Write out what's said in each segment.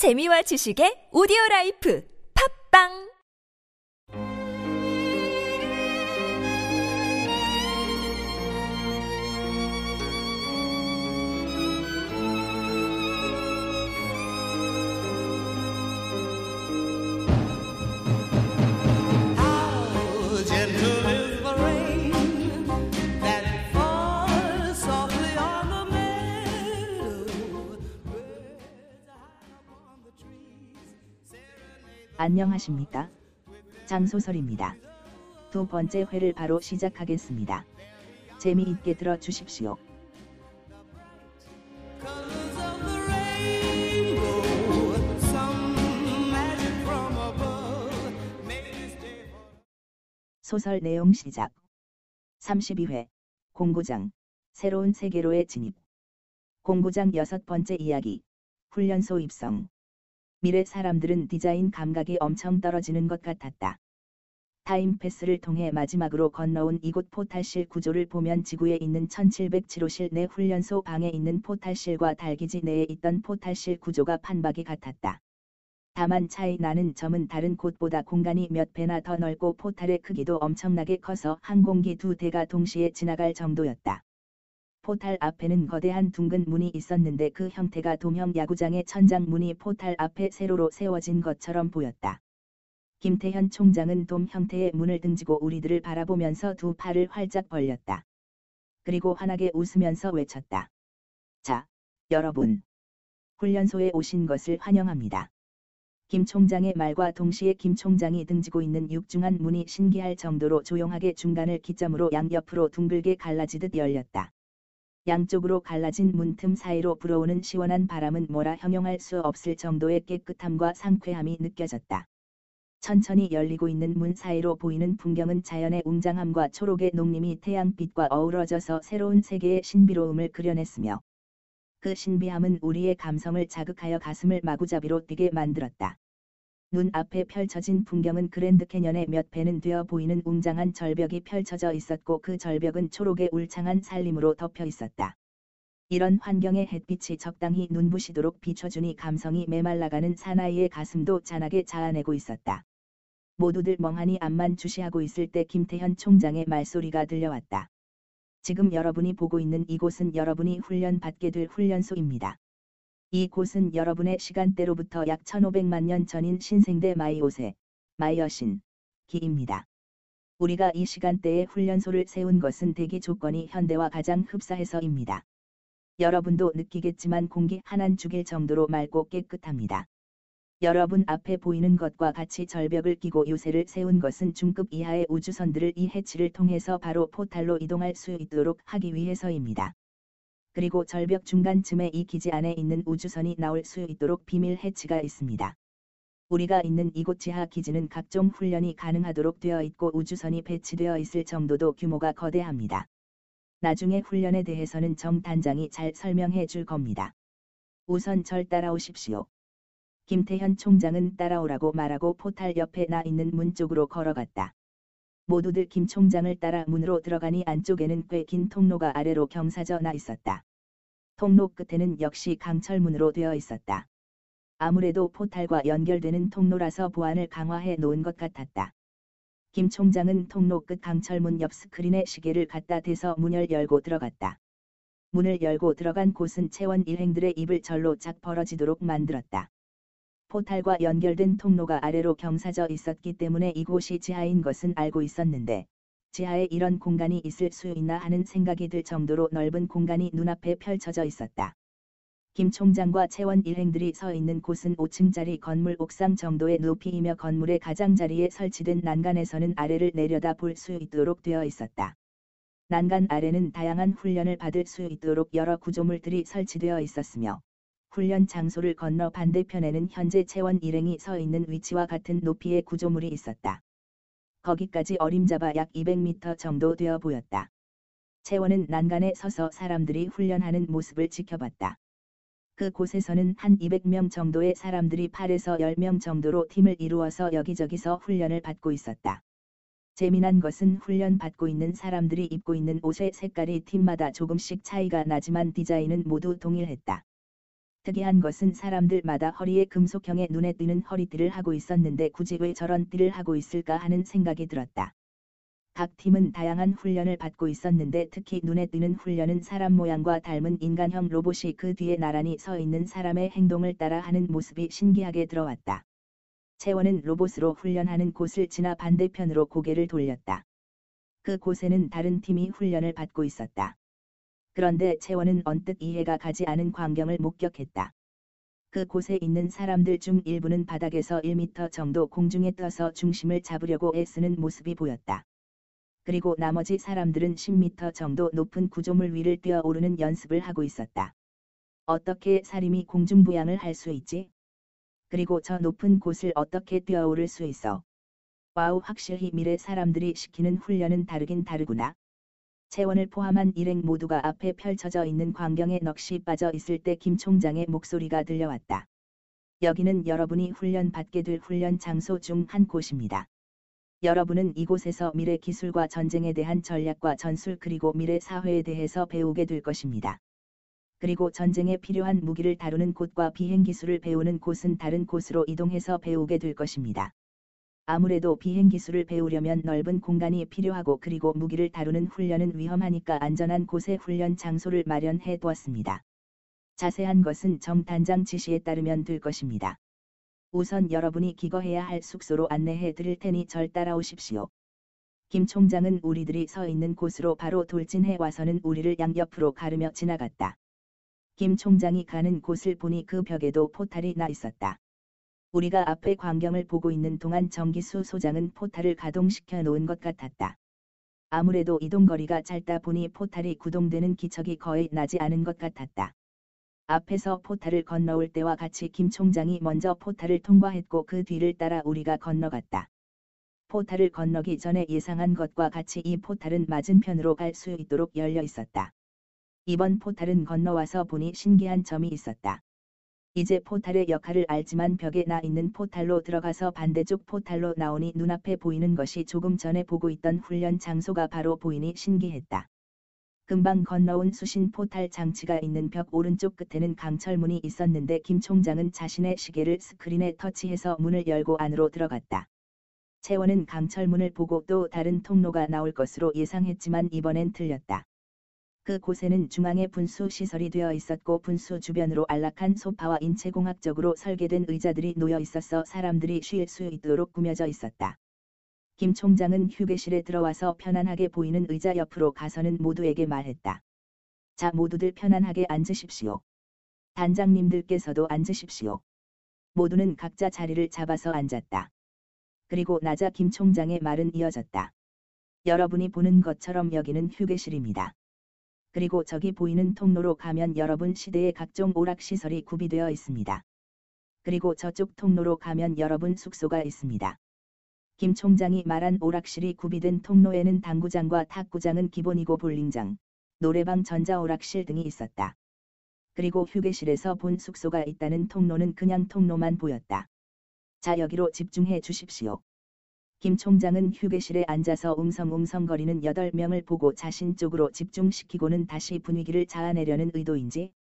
재미와 지식의 오디오 라이프. 팝빵 안녕하십니까? 장소설입니다. 두 번째 회를 바로 시작하겠습니다. 재미있게 들어 주십시오. colors of the rainbow. Some magic from above made this day for 소설 내용 시작. 32회 공구장 새로운 세계로의 진입. 공구장 여섯 번째 이야기. 훈련소 입성. 미래 사람들은 디자인 감각이 엄청 떨어지는 것 같았다. 타임패스를 통해 마지막으로 건너온 이곳 포탈실 구조를 보면 지구에 있는 1707호실 내 훈련소 방에 있는 포탈실과 달기지 내에 있던 포탈실 구조가 판박이 같았다. 다만 차이 나는 점은 다른 곳보다 공간이 몇 배나 더 넓고 포탈의 크기도 엄청나게 커서 항공기 두 대가 동시에 지나갈 정도였다. 포탈 앞에는 거대한 둥근 문이 있었는데 그 형태가 도형 야구장의 천장 문이 포탈 앞에 세로로 세워진 것처럼 보였다. 김태현 총장은 돔 형태의 문을 등지고 우리들을 바라보면서 두 팔을 활짝 벌렸다. 그리고 환하게 웃으면서 외쳤다. 자, 여러분. 훈련소에 오신 것을 환영합니다. 김 총장의 말과 동시에 김 총장이 등지고 있는 육중한 문이 신기할 정도로 조용하게 중간을 기점으로 양옆으로 둥글게 갈라지듯 열렸다. 양쪽으로 갈라진 문틈 사이로 불어오는 시원한 바람은 뭐라 형용할 수 없을 정도의 깨끗함과 상쾌함이 느껴졌다. 천천히 열리고 있는 문 사이로 보이는 풍경은 자연의 웅장함과 초록의 농림이 태양빛과 어우러져서 새로운 세계의 신비로움을 그려냈으며 그 신비함은 우리의 감성을 자극하여 가슴을 마구잡이로 뛰게 만들었다. 눈앞에 펼쳐진 풍경은 그랜드 캐년의 몇 배는 되어 보이는 웅장한 절벽이 펼쳐져 있었고 그 절벽은 초록의 울창한 살림으로 덮여 있었다. 이런 환경에 햇빛이 적당히 눈부시도록 비춰주니 감성이 메말라가는 사나이의 가슴도 잔하게 자아내고 있었다. 모두들 멍하니 앞만 주시하고 있을 때 김태현 총장의 말소리가 들려왔다. 지금 여러분이 보고 있는 이곳은 여러분이 훈련 받게 될 훈련소입니다. 이곳은 여러분의 시간대로부터 약 1500만 년 전인 신생대 마이오세, 마이어신, 기입니다. 우리가 이 시간대에 훈련소를 세운 것은 대기 조건이 현대와 가장 흡사해서입니다. 여러분도 느끼겠지만 공기 하난 죽일 정도로 맑고 깨끗합니다. 여러분 앞에 보이는 것과 같이 절벽을 끼고 요새를 세운 것은 중급 이하의 우주선들을 이 해치를 통해서 바로 포탈로 이동할 수 있도록 하기 위해서입니다. 그리고 절벽 중간쯤에 이 기지 안에 있는 우주선이 나올 수 있도록 비밀 해치가 있습니다. 우리가 있는 이곳 지하 기지는 각종 훈련이 가능하도록 되어 있고 우주선이 배치되어 있을 정도도 규모가 거대합니다. 나중에 훈련에 대해서는 정 단장이 잘 설명해 줄 겁니다. 우선 절 따라오십시오. 김태현 총장은 따라오라고 말하고 포탈 옆에 나 있는 문 쪽으로 걸어갔다. 모두들 김 총장을 따라 문으로 들어가니 안쪽에는 꽤 긴 통로가 아래로 경사져 나 있었다. 통로 끝에는 역시 강철문으로 되어 있었다. 아무래도 포탈과 연결되는 통로라서 보안을 강화해 놓은 것 같았다. 김 총장은 통로 끝 강철문 옆 스크린에 시계를 갖다 대서 문을 열고 들어갔다. 문을 열고 들어간 곳은 채원 일행들의 입을 절로 짝 벌어지도록 만들었다. 포탈과 연결된 통로가 아래로 경사져 있었기 때문에 이곳이 지하인 것은 알고 있었는데, 지하에 이런 공간이 있을 수 있나 하는 생각이 들 정도로 넓은 공간이 눈앞에 펼쳐져 있었다. 김 총장과 채원 일행들이 서 있는 곳은 5층짜리 건물 옥상 정도의 높이이며 건물의 가장자리에 설치된 난간에서는 아래를 내려다 볼 수 있도록 되어 있었다. 난간 아래는 다양한 훈련을 받을 수 있도록 여러 구조물들이 설치되어 있었으며, 훈련 장소를 건너 반대편에는 현재 채원 일행이 서 있는 위치와 같은 높이의 구조물이 있었다. 거기까지 어림잡아 약 200m 정도 되어 보였다. 채원은 난간에 서서 사람들이 훈련하는 모습을 지켜봤다. 그 곳에서는 한 200명 정도의 사람들이 8에서 10명 정도로 팀을 이루어서 여기저기서 훈련을 받고 있었다. 재미난 것은 훈련 받고 있는 사람들이 입고 있는 옷의 색깔이 팀마다 조금씩 차이가 나지만 디자인은 모두 동일했다. 특이한 것은 사람들마다 허리에 금속형의 눈에 띄는 허리띠를 하고 있었는데 굳이 왜 저런 띠를 하고 있을까 하는 생각이 들었다. 각 팀은 다양한 훈련을 받고 있었는데 특히 눈에 띄는 훈련은 사람 모양과 닮은 인간형 로봇이 그 뒤에 나란히 서 있는 사람의 행동을 따라 하는 모습이 신기하게 들어왔다. 채원은 로봇으로 훈련하는 곳을 지나 반대편으로 고개를 돌렸다. 그 곳에는 다른 팀이 훈련을 받고 있었다. 그런데 채원은 언뜻 이해가 가지 않은 광경을 목격했다. 그 곳에 있는 사람들 중 일부는 바닥에서 1m 정도 공중에 떠서 중심을 잡으려고 애쓰는 모습이 보였다. 그리고 나머지 사람들은 10m 정도 높은 구조물 위를 뛰어오르는 연습을 하고 있었다. 어떻게 사람이 공중부양을 할 수 있지? 그리고 저 높은 곳을 어떻게 뛰어오를 수 있어? 와우 확실히 미래 사람들이 시키는 훈련은 다르긴 다르구나. 채원을 포함한 일행 모두가 앞에 펼쳐져 있는 광경에 넋이 빠져 있을 때 김 총장의 목소리가 들려왔다. 여기는 여러분이 훈련 받게 될 훈련 장소 중 한 곳입니다. 여러분은 이곳에서 미래 기술과 전쟁에 대한 전략과 전술 그리고 미래 사회에 대해서 배우게 될 것입니다. 그리고 전쟁에 필요한 무기를 다루는 곳과 비행 기술을 배우는 곳은 다른 곳으로 이동해서 배우게 될 것입니다. 아무래도 비행 기술을 배우려면 넓은 공간이 필요하고 그리고 무기를 다루는 훈련은 위험하니까 안전한 곳에 훈련 장소를 마련해 두었습니다. 자세한 것은 정 단장 지시에 따르면 될 것입니다. 우선 여러분이 기거해야 할 숙소로 안내해 드릴 테니 절 따라오십시오. 김 총장은 우리들이 서 있는 곳으로 바로 돌진해 와서는 우리를 양옆으로 가르며 지나갔다. 김 총장이 가는 곳을 보니 그 벽에도 포탈이 나 있었다. 우리가 앞에 광경을 보고 있는 동안 정기수 소장은 포탈을 가동시켜 놓은 것 같았다. 아무래도 이동거리가 짧다 보니 포탈이 구동되는 기척이 거의 나지 않은 것 같았다. 앞에서 포탈을 건너올 때와 같이 김 총장이 먼저 포탈을 통과했고 그 뒤를 따라 우리가 건너갔다. 포탈을 건너기 전에 예상한 것과 같이 이 포탈은 맞은편으로 갈 수 있도록 열려 있었다. 이번 포탈은 건너와서 보니 신기한 점이 있었다. 이제 포탈의 역할을 알지만 벽에 나 있는 포탈로 들어가서 반대쪽 포탈로 나오니 눈앞에 보이는 것이 조금 전에 보고 있던 훈련 장소가 바로 보이니 신기했다. 금방 건너온 수신 포탈 장치가 있는 벽 오른쪽 끝에는 강철문이 있었는데 김 총장은 자신의 시계를 스크린에 터치해서 문을 열고 안으로 들어갔다. 채원은 강철문을 보고 또 다른 통로가 나올 것으로 예상했지만 이번엔 틀렸다. 그 곳에는 중앙에 분수 시설이 되어 있었고 분수 주변으로 안락한 소파와 인체공학적으로 설계된 의자들이 놓여 있어서 사람들이 쉴 수 있도록 꾸며져 있었다. 김 총장은 휴게실에 들어와서 편안하게 보이는 의자 옆으로 가서는 모두에게 말했다. 자 모두들 편안하게 앉으십시오. 단장님들께서도 앉으십시오. 모두는 각자 자리를 잡아서 앉았다. 그리고 나자 김 총장의 말은 이어졌다. 여러분이 보는 것처럼 여기는 휴게실입니다. 그리고 저기 보이는 통로로 가면 여러분 시대의 각종 오락시설이 구비되어 있습니다. 그리고 저쪽 통로로 가면 여러분 숙소가 있습니다. 김 총장이 말한 오락실이 구비된 통로에는 당구장과 탁구장은 기본이고 볼링장, 노래방 전자오락실 등이 있었다. 그리고 휴게실에서 본 숙소가 있다는 통로는 그냥 통로만 보였다. 자 여기로 집중해 주십시오. 김 총장은 휴게실에 앉아서 웅성웅성거리는 8명을 보고 자신 쪽으로 집중시키고는 다시 분위기를 자아내려는 의도인지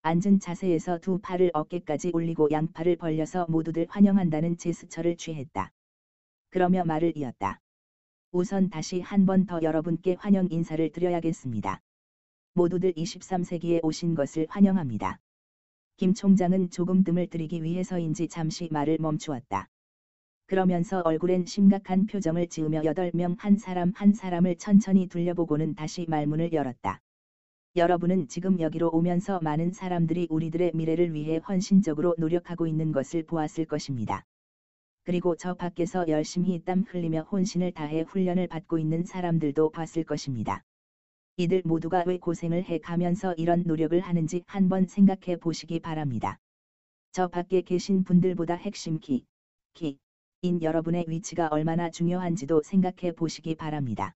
앉은 자세에서 두 팔을 어깨까지 올리고 양팔을 벌려서 모두들 환영한다는 제스처를 취했다. 그러며 말을 이었다. 우선 다시 한 번 더 여러분께 환영 인사를 드려야겠습니다. 모두들 23세기에 오신 것을 환영합니다. 김 총장은 조금 뜸을 들이기 위해서인지 잠시 말을 멈추었다. 그러면서 얼굴엔 심각한 표정을 지으며 8명 한 사람 한 사람을 천천히 둘려보고는 다시 말문을 열었다. 여러분은 지금 여기로 오면서 많은 사람들이 우리들의 미래를 위해 헌신적으로 노력하고 있는 것을 보았을 것입니다. 그리고 저 밖에서 열심히 땀 흘리며 혼신을 다해 훈련을 받고 있는 사람들도 봤을 것입니다. 이들 모두가 왜 고생을 해 가면서 이런 노력을 하는지 한번 생각해 보시기 바랍니다. 저 밖에 계신 분들보다 핵심 키, 키, 인 여러분의 위치가 얼마나 중요한지도 생각해 보시기 바랍니다.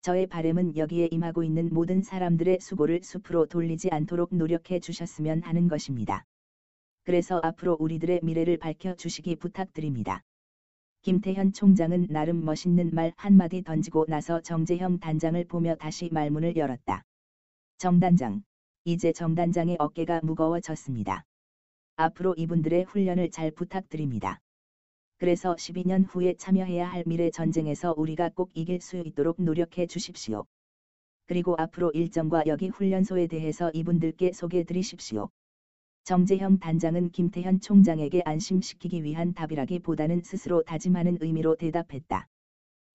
저의 바램은 여기에 임하고 있는 모든 사람들의 수고를 숲으로 돌리지 않도록 노력해 주셨으면 하는 것입니다. 그래서 앞으로 우리들의 미래를 밝혀 주시기 부탁드립니다. 김태현 총장은 나름 멋있는 말 한마디 던지고 나서 정재형 단장을 보며 다시 말문을 열었다. 정 단장. 이제 정 단장의 어깨가 무거워졌습니다. 앞으로 이분들의 훈련을 잘 부탁드립니다. 그래서 12년 후에 참여해야 할 미래 전쟁에서 우리가 꼭 이길 수 있도록 노력해 주십시오. 그리고 앞으로 일정과 여기 훈련소에 대해서 이분들께 소개 드리십시오. 정재형 단장은 김태현 총장에게 안심시키기 위한 답이라기보다는 스스로 다짐하는 의미로 대답했다.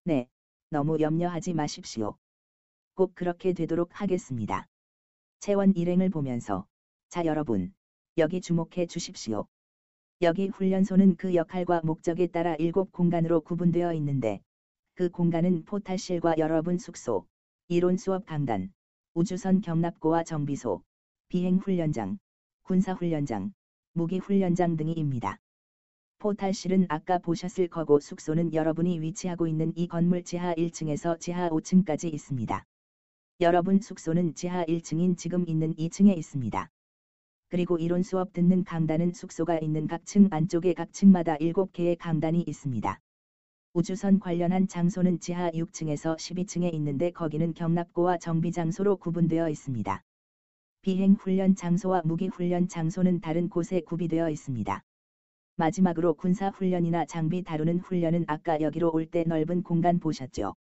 네, 너무 염려하지 마십시오. 꼭 그렇게 되도록 하겠습니다. 채원 일행을 보면서 자 여러분, 여기 주목해 주십시오. 여기 훈련소는 그 역할과 목적에 따라 일곱 공간으로 구분되어 있는데 그 공간은 포탈실과 여러분 숙소, 이론 수업 강단, 우주선 경납고와 정비소, 비행 훈련장, 군사 훈련장, 무기 훈련장 등이입니다. 포탈실은 아까 보셨을 거고 숙소는 여러분이 위치하고 있는 이 건물 지하 1층에서 지하 5층까지 있습니다. 여러분 숙소는 지하 1층인 지금 있는 2층에 있습니다. 그리고 이론 수업 듣는 강단은 숙소가 있는 각 층 안쪽에 각 층마다 7개의 강단이 있습니다. 우주선 관련한 장소는 지하 6층에서 12층에 있는데 거기는 경납고와 정비 장소로 구분되어 있습니다. 비행 훈련 장소와 무기 훈련 장소는 다른 곳에 구비되어 있습니다. 마지막으로 군사 훈련이나 장비 다루는 훈련은 아까 여기로 올 때 넓은 공간 보셨죠?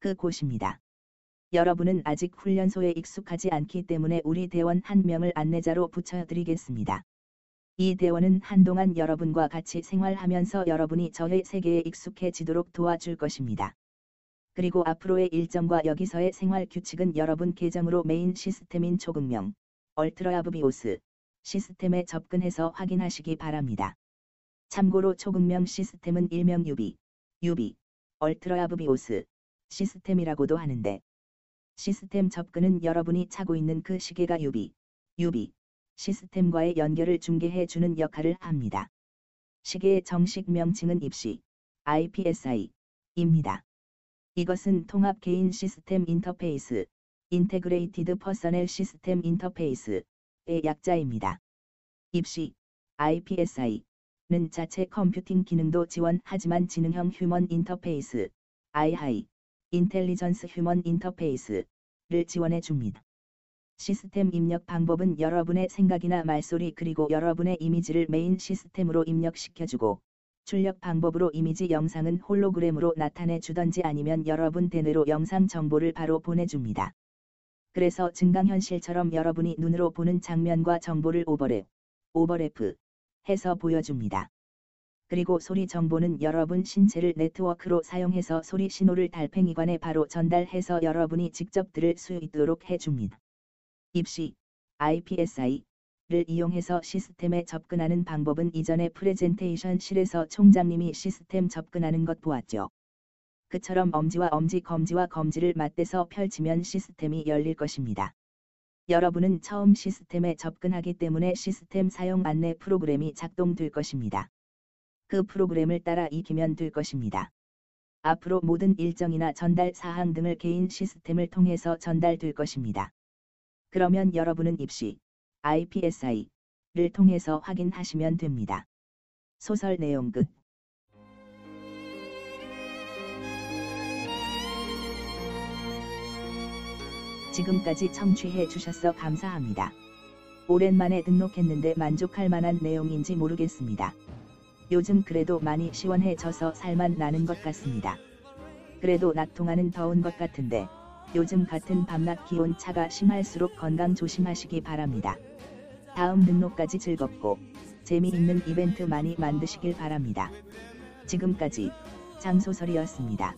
그 곳입니다. 여러분은 아직 훈련소에 익숙하지 않기 때문에 우리 대원 한 명을 안내자로 붙여드리겠습니다. 이 대원은 한동안 여러분과 같이 생활하면서 여러분이 저의 세계에 익숙해지도록 도와줄 것입니다. 그리고 앞으로의 일정과 여기서의 생활 규칙은 여러분 계정으로 메인 시스템인 초극명, Ultra Obvious 시스템에 접근해서 확인하시기 바랍니다. 참고로 초극명 시스템은 일명 UB, UB, Ultra Obvious 시스템이라고도 하는데 시스템 접근은 여러분이 차고 있는 그 시계가 UB, UB 시스템과의 연결을 중개해 주는 역할을 합니다. 시계의 정식 명칭은 IPSI, IPSI 입니다. 이것은 통합 개인 시스템 인터페이스, Integrated Personal System Interface의 약자입니다. IPSI, IPSI는 자체 컴퓨팅 기능도 지원하지만 지능형 휴먼 인터페이스, IHI, 인텔리전스 휴먼 인터페이스를 지원해 줍니다. 시스템 입력 방법은 여러분의 생각이나 말소리 그리고 여러분의 이미지를 메인 시스템으로 입력시켜주고 출력 방법으로 이미지 영상은 홀로그램으로 나타내 주던지 아니면 여러분 대뇌로 영상 정보를 바로 보내줍니다. 그래서 증강현실처럼 여러분이 눈으로 보는 장면과 정보를 오버랩, overlap 해서 보여줍니다. 그리고 소리 정보는 여러분 신체를 네트워크로 사용해서 소리 신호를 달팽이관에 바로 전달해서 여러분이 직접 들을 수 있도록 해줍니다. IPSI, IPSI, 를 이용해서 시스템에 접근하는 방법은 이전에 프레젠테이션실에서 총장님이 시스템 접근하는 것 보았죠. 그처럼 엄지와 엄지 검지와 검지를 맞대서 펼치면 시스템이 열릴 것입니다. 여러분은 처음 시스템에 접근하기 때문에 시스템 사용 안내 프로그램이 작동될 것입니다. 그 프로그램을 따라 익히면 될 것입니다. 앞으로 모든 일정이나 전달 사항 등을 개인 시스템을 통해서 전달될 것입니다. 그러면 여러분은 입시, IPSI를 통해서 확인하시면 됩니다. 소설 내용 끝. 지금까지 청취해 주셔서 감사합니다. 오랜만에 등록했는데 만족할 만한 내용인지 모르겠습니다. 요즘 그래도 많이 시원해져서 살만 나는 것 같습니다. 그래도 낮 동안은 더운 것 같은데 요즘 같은 밤낮 기온 차가 심할수록 건강 조심하시기 바랍니다. 다음 등록까지 즐겁고 재미있는 이벤트 많이 만드시길 바랍니다. 지금까지 장소설이었습니다.